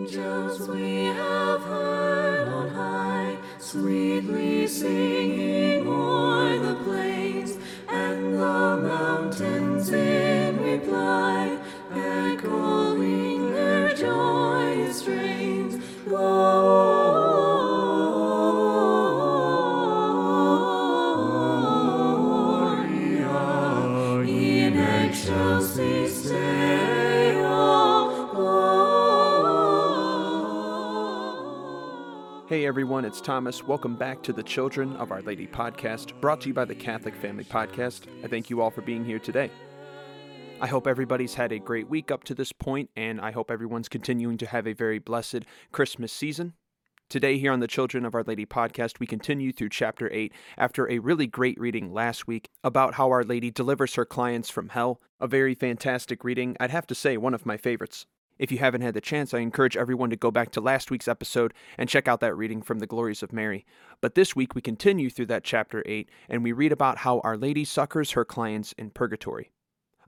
angels we have heard on high, sweetly singing o'er the plains, and the mountains in reply, echoing their joyous strains. Gloria everyone, it's Thomas. Welcome back to the Children of Our Lady podcast, brought to you by the Catholic Family Podcast. I thank you all for being here today. I hope everybody's had a great week up to this point, and I hope everyone's continuing to have a very blessed Christmas season. Today, here on the Children of Our Lady podcast, we continue through chapter 8 after a really great reading last week about how Our Lady delivers her clients from hell. A very fantastic reading. I'd have to say, one of my favorites. If you haven't had the chance, I encourage everyone to go back to last week's episode and check out that reading from the Glories of Mary. But this week, we continue through that chapter 8 and we read about how Our Lady succors her clients in purgatory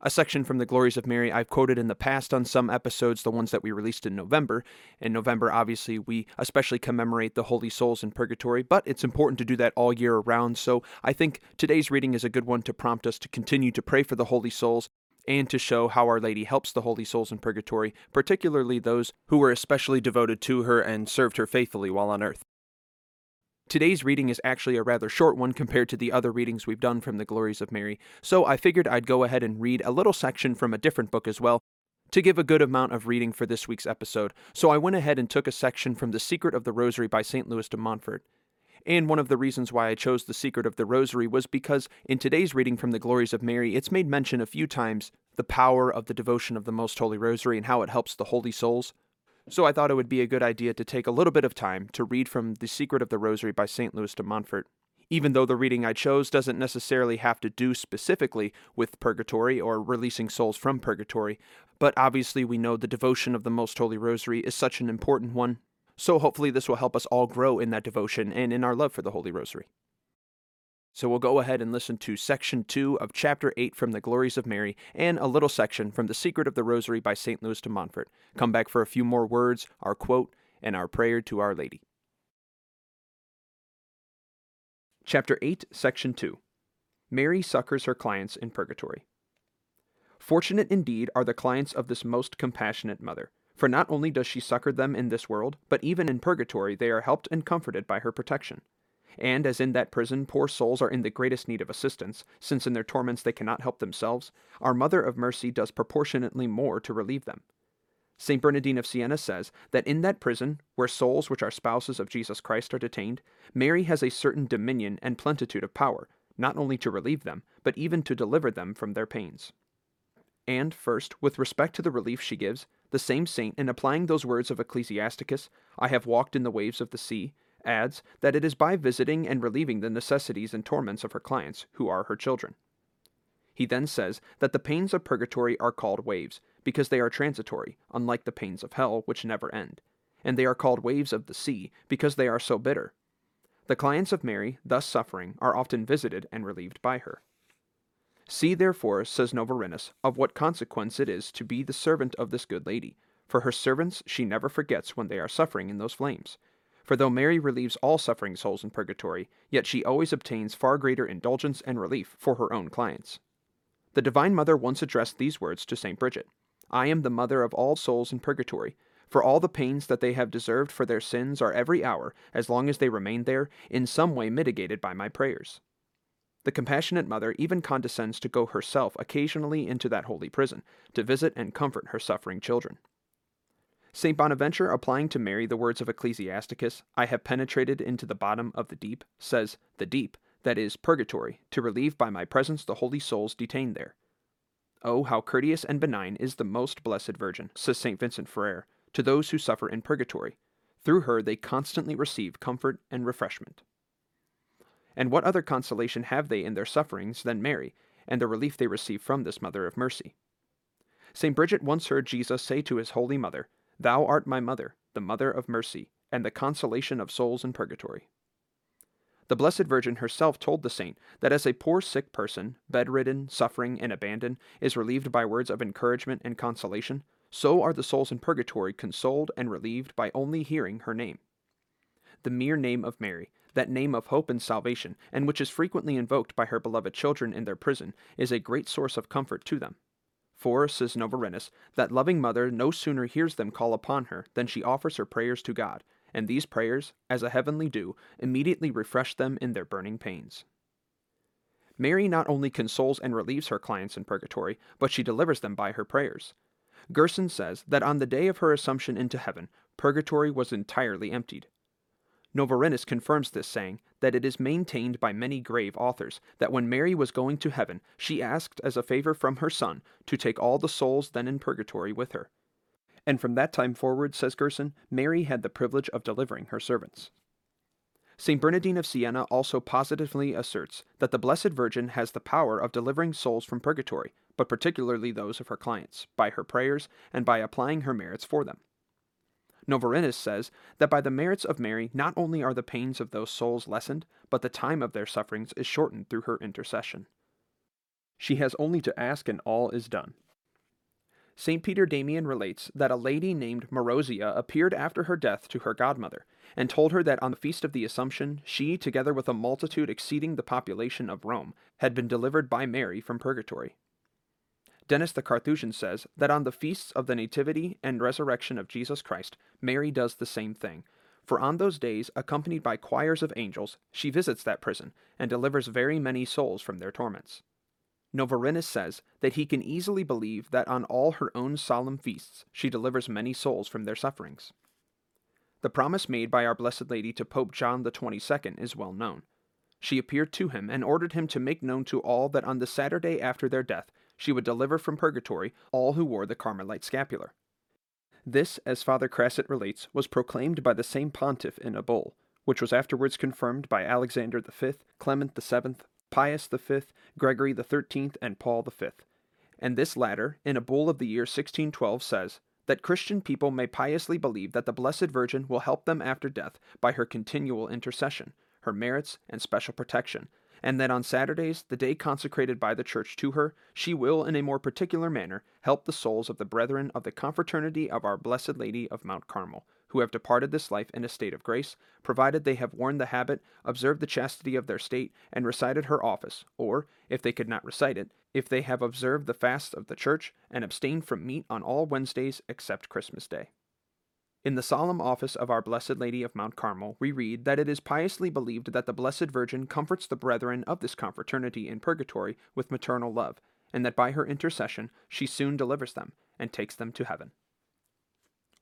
a section from the Glories of Mary I've quoted in the past on some episodes, the ones that we released in November. In November, obviously, we especially commemorate the holy souls in purgatory, but it's important to do that all year around. So I think today's reading is a good one to prompt us to continue to pray for the holy souls and to show how Our Lady helps the holy souls in purgatory, particularly those who were especially devoted to her and served her faithfully while on earth. Today's reading is actually a rather short one compared to the other readings we've done from the Glories of Mary, so I figured I'd go ahead and read a little section from a different book as well to give a good amount of reading for this week's episode. So I went ahead and took a section from The Secret of the Rosary by St. Louis de Montfort. And one of the reasons why I chose The Secret of the Rosary was because in today's reading from the Glories of Mary, it's made mention a few times the power of the devotion of the Most Holy Rosary and how it helps the holy souls. So I thought it would be a good idea to take a little bit of time to read from The Secret of the Rosary by St. Louis de Montfort. Even though the reading I chose doesn't necessarily have to do specifically with purgatory or releasing souls from purgatory, but obviously we know the devotion of the Most Holy Rosary is such an important one, so hopefully this will help us all grow in that devotion and in our love for the Holy Rosary. So we'll go ahead and listen to section 2 of chapter 8 from the Glories of Mary and a little section from The Secret of the Rosary by St. Louis de Montfort. Come back for a few more words, our quote, and our prayer to Our Lady. Chapter 8, section 2 Mary succors her clients in purgatory. Fortunate indeed are the clients of this most compassionate mother, for not only does she succor them in this world, but even in purgatory they are helped and comforted by her protection. And as in that prison poor souls are in the greatest need of assistance, since in their torments they cannot help themselves, our Mother of Mercy does proportionately more to relieve them. St. Bernardine of Siena says that in that prison, where souls which are spouses of Jesus Christ are detained, Mary has a certain dominion and plenitude of power, not only to relieve them, but even to deliver them from their pains. And, first, with respect to the relief she gives, the same saint, in applying those words of Ecclesiasticus, I have walked in the waves of the sea, adds that it is by visiting and relieving the necessities and torments of her clients, who are her children. He then says that the pains of purgatory are called waves, because they are transitory, unlike the pains of hell, which never end, and they are called waves of the sea, because they are so bitter. The clients of Mary, thus suffering, are often visited and relieved by her. See, therefore, says Novarinus, of what consequence it is to be the servant of this good lady, for her servants she never forgets when they are suffering in those flames. For though Mary relieves all suffering souls in purgatory, yet she always obtains far greater indulgence and relief for her own clients. The Divine Mother once addressed these words to St. Bridget I am the mother of all souls in purgatory, for all the pains that they have deserved for their sins are every hour, as long as they remain there, in some way mitigated by my prayers. The compassionate mother even condescends to go herself occasionally into that holy prison, to visit and comfort her suffering children. St. Bonaventure, applying to Mary the words of Ecclesiasticus, I have penetrated into the bottom of the deep, says, The deep, that is, purgatory, to relieve by my presence the holy souls detained there. Oh, how courteous and benign is the most blessed Virgin, says St. Vincent Ferrer, to those who suffer in purgatory. Through her they constantly receive comfort and refreshment. And what other consolation have they in their sufferings than Mary, and the relief they receive from this Mother of Mercy? St. Bridget once heard Jesus say to his Holy Mother, Thou art my mother, the mother of mercy, and the consolation of souls in purgatory. The Blessed Virgin herself told the saint that as a poor sick person, bedridden, suffering, and abandoned, is relieved by words of encouragement and consolation, so are the souls in purgatory consoled and relieved by only hearing her name. The mere name of Mary, that name of hope and salvation, and which is frequently invoked by her beloved children in their prison, is a great source of comfort to them. For, says Novarinus, that loving mother no sooner hears them call upon her than she offers her prayers to God, and these prayers, as a heavenly dew, immediately refresh them in their burning pains. Mary not only consoles and relieves her clients in purgatory, but she delivers them by her prayers. Gerson says that on the day of her assumption into heaven, purgatory was entirely emptied. Novarinus confirms this, saying that it is maintained by many grave authors that when Mary was going to heaven, she asked as a favor from her Son to take all the souls then in purgatory with her. And from that time forward, says Gerson, Mary had the privilege of delivering her servants. St. Bernardine of Siena also positively asserts that the Blessed Virgin has the power of delivering souls from purgatory, but particularly those of her clients, by her prayers and by applying her merits for them. Novarinus says that by the merits of Mary, not only are the pains of those souls lessened, but the time of their sufferings is shortened through her intercession. She has only to ask, and all is done. St. Peter Damian relates that a lady named Marozia appeared after her death to her godmother, and told her that on the feast of the Assumption, she, together with a multitude exceeding the population of Rome, had been delivered by Mary from purgatory. Denis the Carthusian says that on the feasts of the Nativity and Resurrection of Jesus Christ, Mary does the same thing, for on those days, accompanied by choirs of angels, she visits that prison and delivers very many souls from their torments. Novarinus says that he can easily believe that on all her own solemn feasts she delivers many souls from their sufferings. The promise made by Our Blessed Lady to Pope John the Twenty-second is well known. She appeared to him and ordered him to make known to all that on the Saturday after their death she would deliver from purgatory all who wore the Carmelite scapular. This, as Father Crasset relates, was proclaimed by the same pontiff in a bull, which was afterwards confirmed by Alexander V, Clement VII, Pius V, Gregory XIII, and Paul V. And this latter, in a bull of the year 1612, says that Christian people may piously believe that the Blessed Virgin will help them after death by her continual intercession, her merits, and special protection, and that on Saturdays, the day consecrated by the Church to her, she will, in a more particular manner, help the souls of the brethren of the confraternity of Our Blessed Lady of Mount Carmel, who have departed this life in a state of grace, provided they have worn the habit, observed the chastity of their state, and recited her office, or, if they could not recite it, if they have observed the fasts of the Church, and abstained from meat on all Wednesdays except Christmas Day. In the solemn office of Our Blessed Lady of Mount Carmel, we read that it is piously believed that the Blessed Virgin comforts the brethren of this confraternity in purgatory with maternal love, and that by her intercession she soon delivers them and takes them to heaven.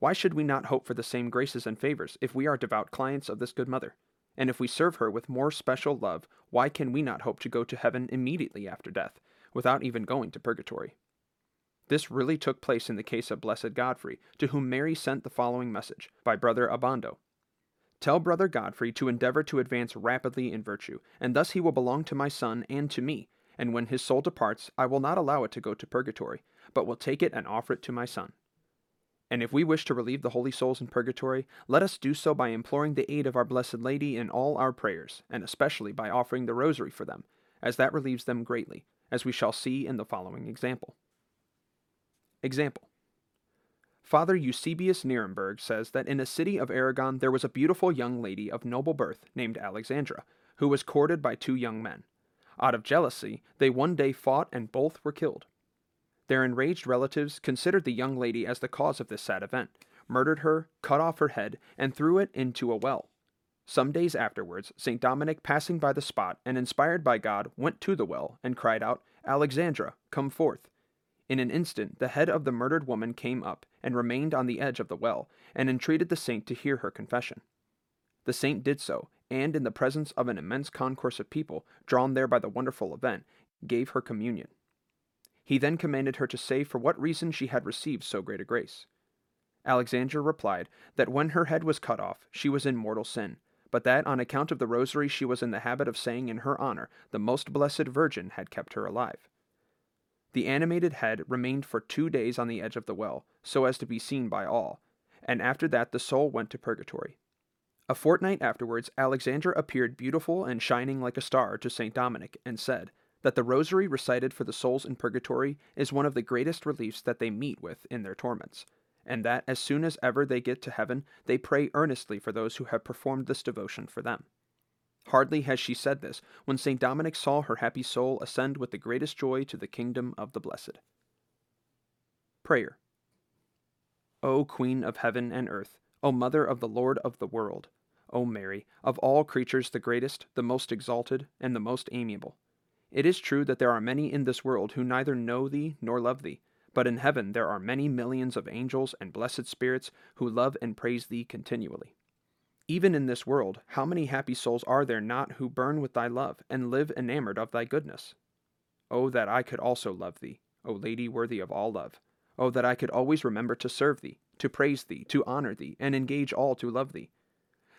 Why should we not hope for the same graces and favors if we are devout clients of this good mother? And if we serve her with more special love, why can we not hope to go to heaven immediately after death, without even going to purgatory? This really took place in the case of Blessed Godfrey, to whom Mary sent the following message by Brother Abando. Tell Brother Godfrey to endeavor to advance rapidly in virtue, and thus he will belong to my son and to me, and when his soul departs, I will not allow it to go to purgatory, but will take it and offer it to my son. And if we wish to relieve the holy souls in purgatory, let us do so by imploring the aid of our Blessed Lady in all our prayers, and especially by offering the rosary for them, as that relieves them greatly, as we shall see in the following example. Example Father Eusebius Nieremberg says that in a city of Aragon there was a beautiful young lady of noble birth named Alexandra, who was courted by two young men. Out of jealousy, they one day fought and both were killed. Their enraged relatives considered the young lady as the cause of this sad event, murdered her, cut off her head, and threw it into a well. Some days afterwards, St. Dominic, passing by the spot and inspired by God, went to the well and cried out, Alexandra, come forth. In an instant, the head of the murdered woman came up and remained on the edge of the well, and entreated the saint to hear her confession. The saint did so, and in the presence of an immense concourse of people, drawn there by the wonderful event, gave her communion. He then commanded her to say for what reason she had received so great a grace. Alexandra replied that when her head was cut off, she was in mortal sin, but that on account of the rosary she was in the habit of saying in her honor, the most blessed Virgin had kept her alive. The animated head remained for two days on the edge of the well, so as to be seen by all, and after that the soul went to purgatory. A fortnight afterwards, Alexandra appeared beautiful and shining like a star to St. Dominic, and said, that the rosary recited for the souls in purgatory is one of the greatest reliefs that they meet with in their torments, and that as soon as ever they get to heaven, they pray earnestly for those who have performed this devotion for them. Hardly has she said this when St. Dominic saw her happy soul ascend with the greatest joy to the kingdom of the blessed. Prayer. O Queen of heaven and earth, O Mother of the Lord of the world, O Mary, of all creatures the greatest, the most exalted, and the most amiable. It is true that there are many in this world who neither know thee nor love thee, but in heaven there are many millions of angels and blessed spirits who love and praise thee continually. Even in this world, how many happy souls are there not who burn with thy love, and live enamored of thy goodness? Oh, that I could also love thee, O Lady worthy of all love. Oh, that I could always remember to serve thee, to praise thee, to honor thee, and engage all to love thee.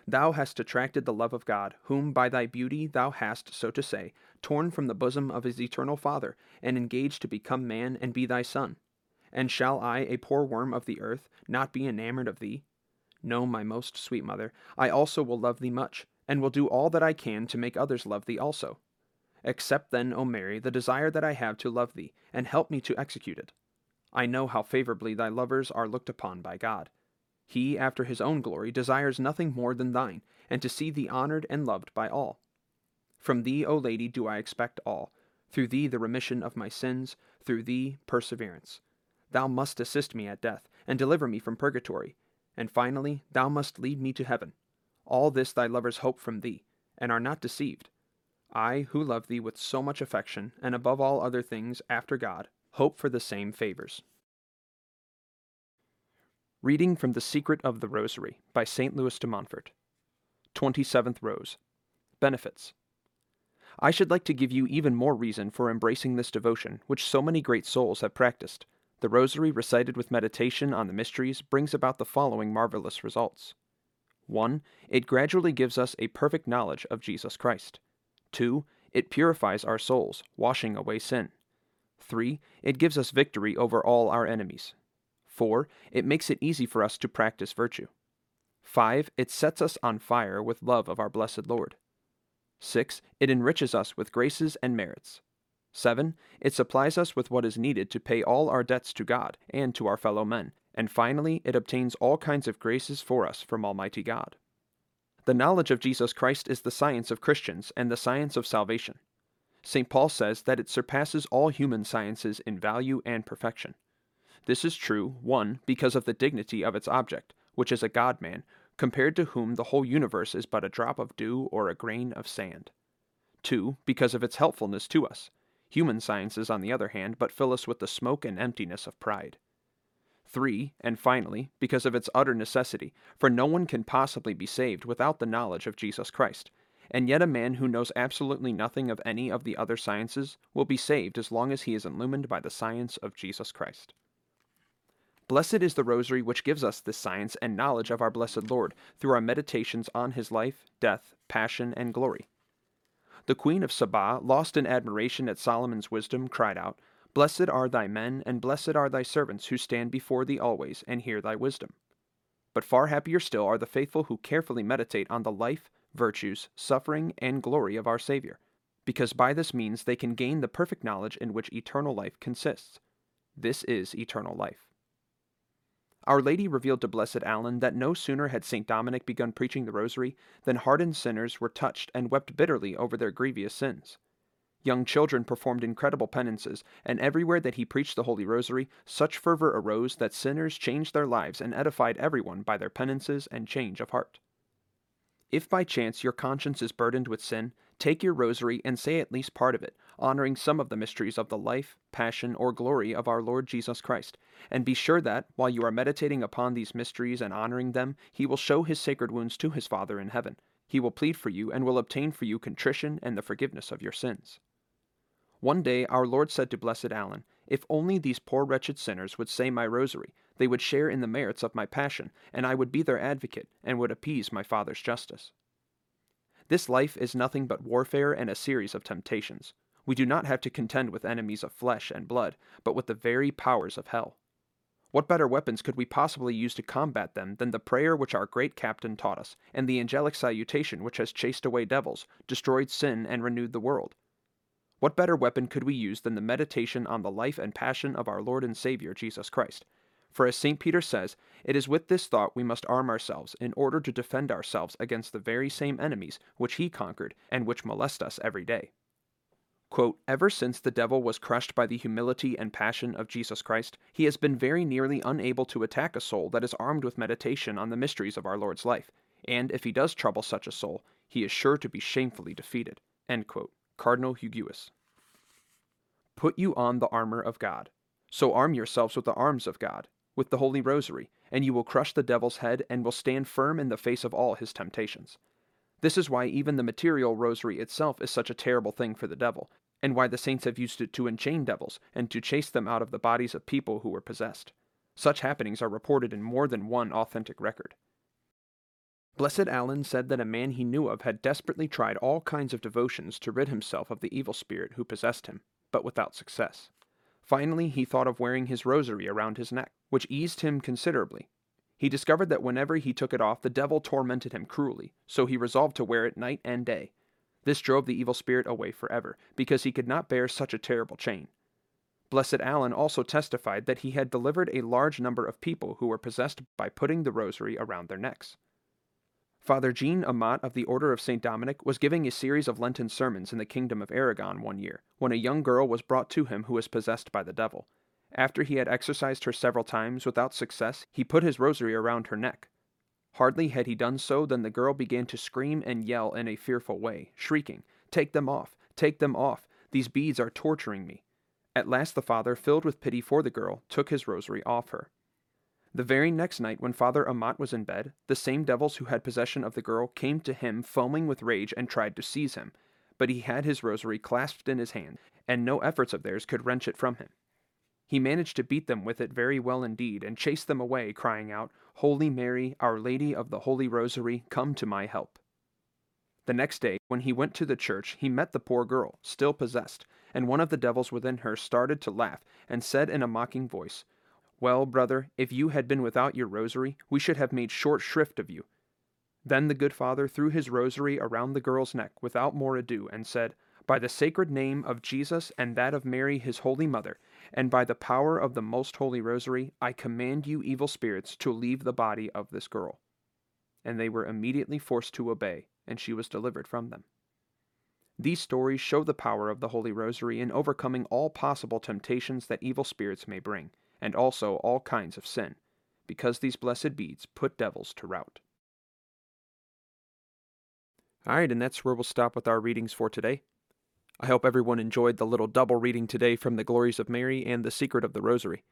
Thou hast attracted the love of God, whom by thy beauty thou hast, so to say, torn from the bosom of his eternal Father, and engaged to become man and be thy Son. And shall I, a poor worm of the earth, not be enamored of thee? No, my most sweet mother, I also will love thee much, and will do all that I can to make others love thee also. Accept then, O Mary, the desire that I have to love thee, and help me to execute it. I know how favorably thy lovers are looked upon by God he, after his own glory, desires nothing more than thine, and to see thee honored and loved by all. From thee, O Lady, do I expect all, through thee the remission of my sins, through thee perseverance. Thou must assist me at death, and deliver me from purgatory, and finally thou must lead me to heaven. All this thy lovers hope from thee, and are not deceived. I, who love thee with so much affection, and above all other things after God, hope for the same favors. Reading from The Secret of the Rosary by St. Louis de Montfort. 27th Rose. Benefits. I should like to give you even more reason for embracing this devotion, which so many great souls have practiced. The Rosary recited with meditation on the mysteries brings about the following marvelous results. 1. It gradually gives us a perfect knowledge of Jesus Christ. 2. It purifies our souls, washing away sin. 3. It gives us victory over all our enemies. 4. It makes it easy for us to practice virtue. 5. It sets us on fire with love of our blessed Lord. 6. It enriches us with graces and merits. 7. It supplies us with what is needed to pay all our debts to God and to our fellow men. And finally, it obtains all kinds of graces for us from Almighty God. The knowledge of Jesus Christ is the science of Christians and the science of salvation. St. Paul says that it surpasses all human sciences in value and perfection. This is true, 1. because of the dignity of its object, which is a God man, compared to whom the whole universe is but a drop of dew or a grain of sand. 2. Because of its helpfulness to us. Human sciences, on the other hand, but fill us with the smoke and emptiness of pride. 3. And finally, because of its utter necessity, for no one can possibly be saved without the knowledge of Jesus Christ, and yet a man who knows absolutely nothing of any of the other sciences will be saved as long as he is illumined by the science of Jesus Christ. Blessed is the Rosary which gives us this science and knowledge of our blessed Lord through our meditations on his life, death, passion, and glory. The Queen of Saba, lost in admiration at Solomon's wisdom, cried out, Blessed are thy men, and blessed are thy servants who stand before thee always and hear thy wisdom. But far happier still are the faithful who carefully meditate on the life, virtues, suffering, and glory of our Saviour, because by this means they can gain the perfect knowledge in which eternal life consists. This is eternal life. Our Lady revealed to Blessed Allan that no sooner had St. Dominic begun preaching the Rosary than hardened sinners were touched and wept bitterly over their grievous sins. Young children performed incredible penances, and everywhere that he preached the Holy Rosary, such fervor arose that sinners changed their lives and edified everyone by their penances and change of heart. If by chance your conscience is burdened with sin, take your rosary and say at least part of it, honoring some of the mysteries of the life, passion, or glory of our Lord Jesus Christ, and be sure that, while you are meditating upon these mysteries and honoring them, he will show his sacred wounds to his Father in heaven. He will plead for you and will obtain for you contrition and the forgiveness of your sins. One day our Lord said to Blessed Allan, If only these poor wretched sinners would say my rosary, they would share in the merits of my passion, and I would be their advocate, and would appease my Father's justice. This life is nothing but warfare and a series of temptations. We do not have to contend with enemies of flesh and blood, but with the very powers of hell. What better weapons could we possibly use to combat them than the prayer which our great captain taught us, and the angelic salutation which has chased away devils, destroyed sin, and renewed the world? What better weapon could we use than the meditation on the life and passion of our Lord and Savior Jesus Christ? For as St. Peter says, it is with this thought we must arm ourselves in order to defend ourselves against the very same enemies which he conquered and which molest us every day. Quote, Ever since the devil was crushed by the humility and passion of Jesus Christ, he has been very nearly unable to attack a soul that is armed with meditation on the mysteries of our Lord's life, and if he does trouble such a soul, he is sure to be shamefully defeated. Cardinal Hugues. Put you on the armor of God. So arm yourselves with the arms of God, with the Holy Rosary, and you will crush the devil's head and will stand firm in the face of all his temptations. This is why even the material rosary itself is such a terrible thing for the devil, and why the saints have used it to enchain devils and to chase them out of the bodies of people who were possessed. Such happenings are reported in more than one authentic record. Blessed Allan said that a man he knew of had desperately tried all kinds of devotions to rid himself of the evil spirit who possessed him, but without success. Finally, he thought of wearing his rosary around his neck, which eased him considerably. He discovered that whenever he took it off, the devil tormented him cruelly, so he resolved to wear it night and day, this drove the evil spirit away forever, because he could not bear such a terrible chain. Blessed Allan also testified that he had delivered a large number of people who were possessed by putting the rosary around their necks. Father Jean Amat of the Order of St. Dominic was giving a series of Lenten sermons in the kingdom of Aragon one year, when a young girl was brought to him who was possessed by the devil. After he had exorcised her several times without success, he put his rosary around her neck. Hardly had he done so than the girl began to scream and yell in a fearful way, shrieking, Take them off! Take them off! These beads are torturing me. At last the father, filled with pity for the girl, took his rosary off her. The very next night, when Father Amat was in bed, the same devils who had possession of the girl came to him foaming with rage and tried to seize him. But he had his rosary clasped in his hand, and no efforts of theirs could wrench it from him. He managed to beat them with it very well indeed, and chased them away, crying out, Holy Mary, Our Lady of the Holy Rosary, come to my help. The next day, when he went to the church, he met the poor girl, still possessed, and one of the devils within her started to laugh, and said in a mocking voice, Well, brother, if you had been without your rosary, we should have made short shrift of you. Then the good father threw his rosary around the girl's neck without more ado, and said, By the sacred name of Jesus and that of Mary, his holy mother, and by the power of the most holy rosary, I command you, evil spirits, to leave the body of this girl. And they were immediately forced to obey, and she was delivered from them. These stories show the power of the Holy Rosary in overcoming all possible temptations that evil spirits may bring, and also all kinds of sin, because these blessed beads put devils to rout. All right, and that's where we'll stop with our readings for today. I hope everyone enjoyed the little double reading today from the Glories of Mary and the Secret of the Rosary.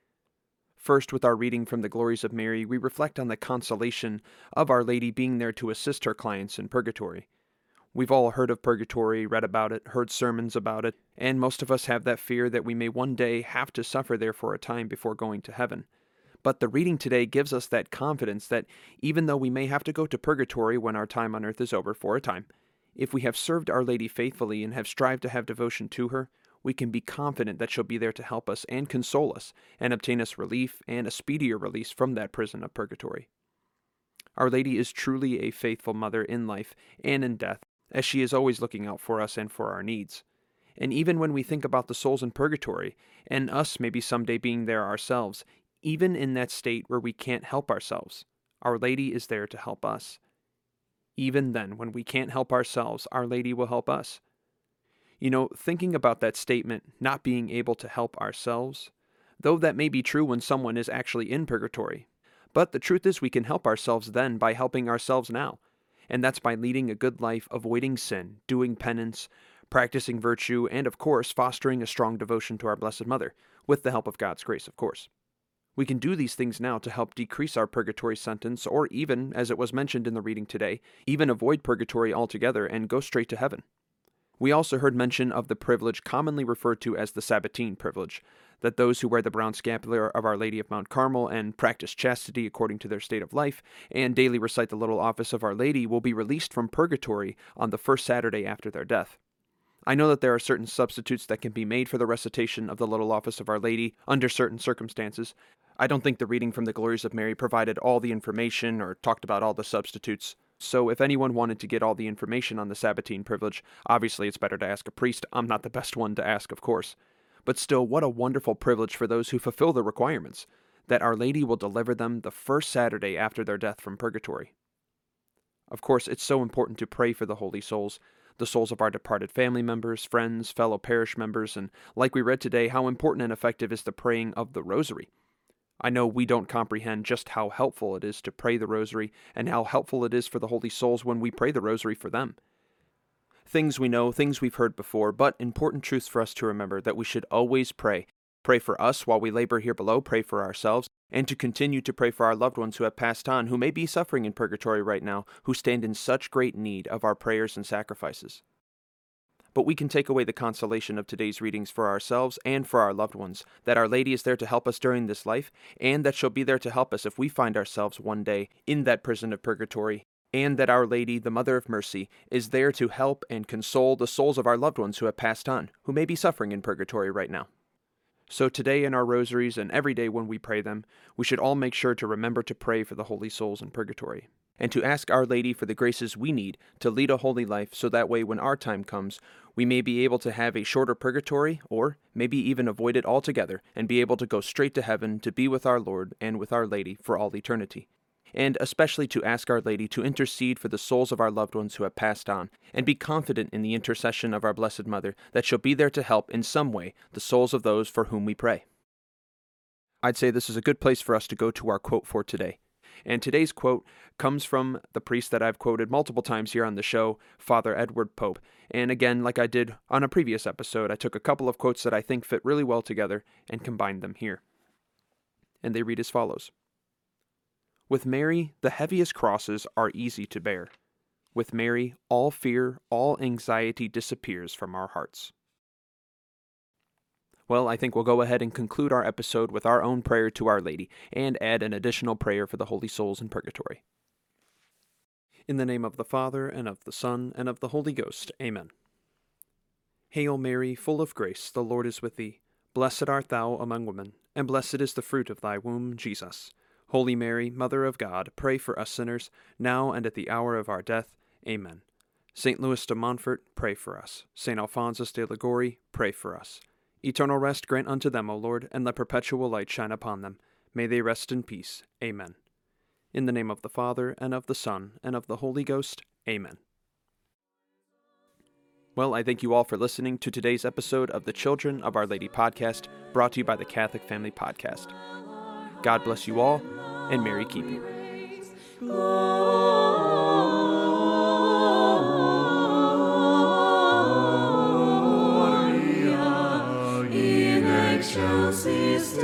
First, with our reading from the Glories of Mary, we reflect on the consolation of Our Lady being there to assist her clients in purgatory. We've all heard of purgatory, read about it, heard sermons about it, and most of us have that fear that we may one day have to suffer there for a time before going to heaven. But the reading today gives us that confidence that even though we may have to go to purgatory when our time on earth is over for a time, if we have served Our Lady faithfully and have strived to have devotion to her, we can be confident that she'll be there to help us and console us and obtain us relief and a speedier release from that prison of purgatory. Our Lady is truly a faithful mother in life and in death, as she is always looking out for us and for our needs. And even when we think about the souls in purgatory, and us maybe someday being there ourselves, even in that state where we can't help ourselves, Our Lady is there to help us. Even then, when we can't help ourselves, Our Lady will help us. You know, thinking about that statement, not being able to help ourselves, though that may be true when someone is actually in purgatory, but the truth is we can help ourselves then by helping ourselves now. And that's by leading a good life, avoiding sin, doing penance, practicing virtue, and of course, fostering a strong devotion to our Blessed Mother, with the help of God's grace, of course. We can do these things now to help decrease our purgatory sentence, or even, as it was mentioned in the reading today, even avoid purgatory altogether and go straight to heaven. We also heard mention of the privilege commonly referred to as the Sabbatine privilege, that those who wear the brown scapular of Our Lady of Mount Carmel and practice chastity according to their state of life, and daily recite the little office of Our Lady, will be released from purgatory on the first Saturday after their death. I know that there are certain substitutes that can be made for the recitation of the little office of Our Lady under certain circumstances, I don't think the reading from the Glories of Mary provided all the information or talked about all the substitutes. So, if anyone wanted to get all the information on the Sabbatine privilege, obviously it's better to ask a priest. I'm not the best one to ask, of course. But still, what a wonderful privilege for those who fulfill the requirements that Our Lady will deliver them the first Saturday after their death from purgatory. Of course, it's so important to pray for the holy souls, the souls of our departed family members, friends, fellow parish members, and like we read today, how important and effective is the praying of the Rosary. I know we don't comprehend just how helpful it is to pray the Rosary and how helpful it is for the holy souls when we pray the Rosary for them. Things we know, things we've heard before, but important truths for us to remember that we should always pray Pray for us while we labor here below, pray for ourselves, and to continue to pray for our loved ones who have passed on, who may be suffering in purgatory right now, who stand in such great need of our prayers and sacrifices. But we can take away the consolation of today's readings for ourselves and for our loved ones, that Our Lady is there to help us during this life, and that she'll be there to help us if we find ourselves one day in that prison of purgatory, and that Our Lady, the Mother of Mercy, is there to help and console the souls of our loved ones who have passed on, who may be suffering in purgatory right now. So today in our rosaries and every day when we pray them, we should all make sure to remember to pray for the holy souls in purgatory, and to ask Our Lady for the graces we need to lead a holy life so that way when our time comes, we may be able to have a shorter purgatory, or maybe even avoid it altogether, and be able to go straight to heaven to be with our Lord and with Our Lady for all eternity and especially to ask Our Lady to intercede for the souls of our loved ones who have passed on, and be confident in the intercession of our Blessed Mother that she'll be there to help in some way the souls of those for whom we pray. I'd say this is a good place for us to go to our quote for today. And today's quote comes from the priest that I've quoted multiple times here on the show, Father Edward Poppe. And again, like I did on a previous episode, I took a couple of quotes that I think fit really well together and combined them here. And they read as follows with Mary, the heaviest crosses are easy to bear. With Mary, all fear, all anxiety disappears from our hearts. Well, I think we'll go ahead and conclude our episode with our own prayer to Our Lady and add an additional prayer for the holy souls in purgatory. In the name of the Father, and of the Son, and of the Holy Ghost. Amen. Hail Mary, full of grace, the Lord is with thee. Blessed art thou among women, and blessed is the fruit of thy womb, Jesus. Holy Mary, Mother of God, pray for us sinners, now and at the hour of our death. Amen. St. Louis de Montfort, pray for us. St. Alphonsus de Liguori, pray for us. Eternal rest grant unto them, O Lord, and let perpetual light shine upon them. May they rest in peace. Amen. In the name of the Father, and of the Son, and of the Holy Ghost. Amen. Well, I thank you all for listening to today's episode of the Children of Our Lady podcast, brought to you by the Catholic Family Podcast. God bless you all, and Mary keep you. excelsis